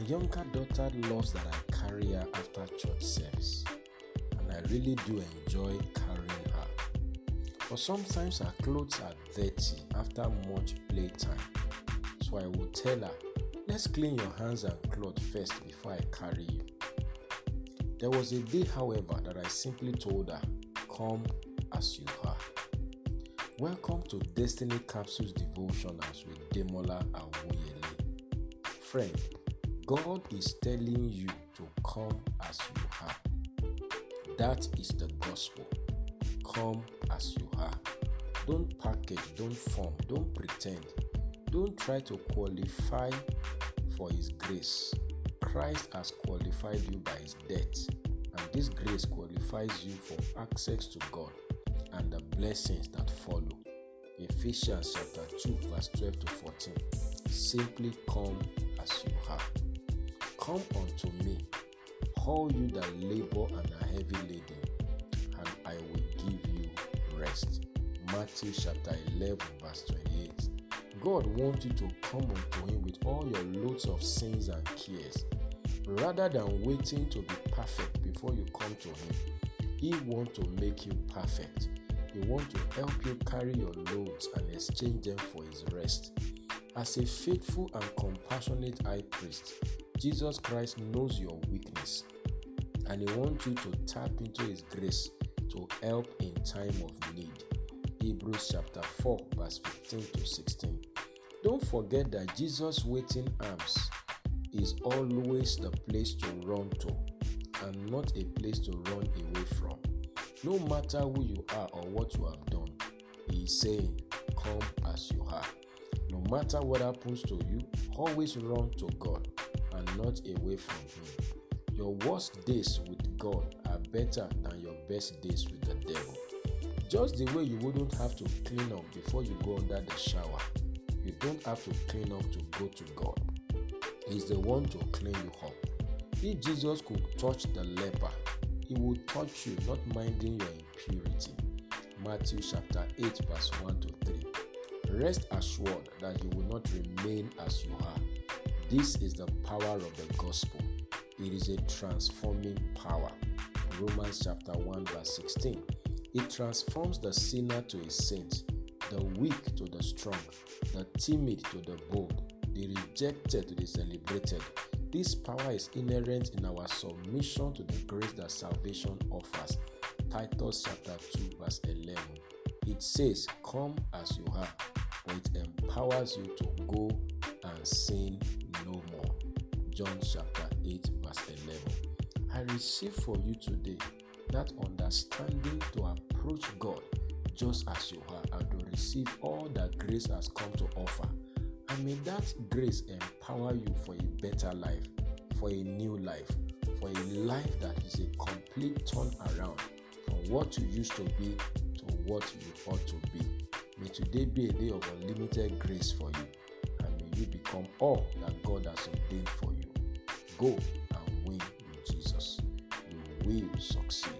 younger daughter loves that I carry her after church service, and I really do enjoy carrying her. But sometimes her clothes are dirty after much playtime, so I will tell her, Let's clean your hands and clothes first before I carry you. There was a day, however, that I simply told her, Come as you are. Welcome to Destiny Capsules Devotionals with Demola Awoyele. Friend, God is telling you to come as you are. That is the gospel. Come as you are. Don't package, don't form, don't pretend. Don't try to qualify for His grace. Christ has qualified you by His death, and this grace qualifies you for access to God and the blessings that follow. Ephesians chapter 2, verse 12 to 14. Simply come as you are. Come unto me, all you that labor and are heavy laden, and I will give you rest. Matthew chapter 11, verse 28. God wants you to come unto Him with all your loads of sins and cares. Rather than waiting to be perfect before you come to Him, He wants to make you perfect. He wants to help you carry your loads and exchange them for His rest. As a faithful and compassionate high priest, Jesus Christ knows your weakness and He wants you to tap into His grace to help in time of need. Hebrews chapter 4, verse 15 to 16. Don't forget that Jesus' waiting arms is always the place to run to and not a place to run away from. No matter who you are or what you have done, He is saying, Come as you are. No matter what happens to you, always run to God not away from Him. Your worst days with God are better than your best days with the devil. Just the way you wouldn't have to clean up before you go under the shower, you don't have to clean up to go to God. He's the one to clean you up. If Jesus could touch the leper, he would touch you, not minding your impurity. Matthew chapter 8, verse 1 to 3. Rest assured that you will not remain as you are. This is the power of the gospel. It is a transforming power. Romans chapter 1, verse 16. It transforms the sinner to a saint, the weak to the strong, the timid to the bold, the rejected to the celebrated. This power is inherent in our submission to the grace that salvation offers. Titus chapter 2, verse 11. It says, Come as you are, but it empowers you to go and sin. John chapter 8, verse 11. I receive for you today that understanding to approach God just as you are and to receive all that grace has come to offer. And may that grace empower you for a better life, for a new life, for a life that is a complete turn around from what you used to be to what you ought to be. May today be a day of unlimited grace for you, and may you become all that God has ordained for you. Go and win with Jesus. You will succeed.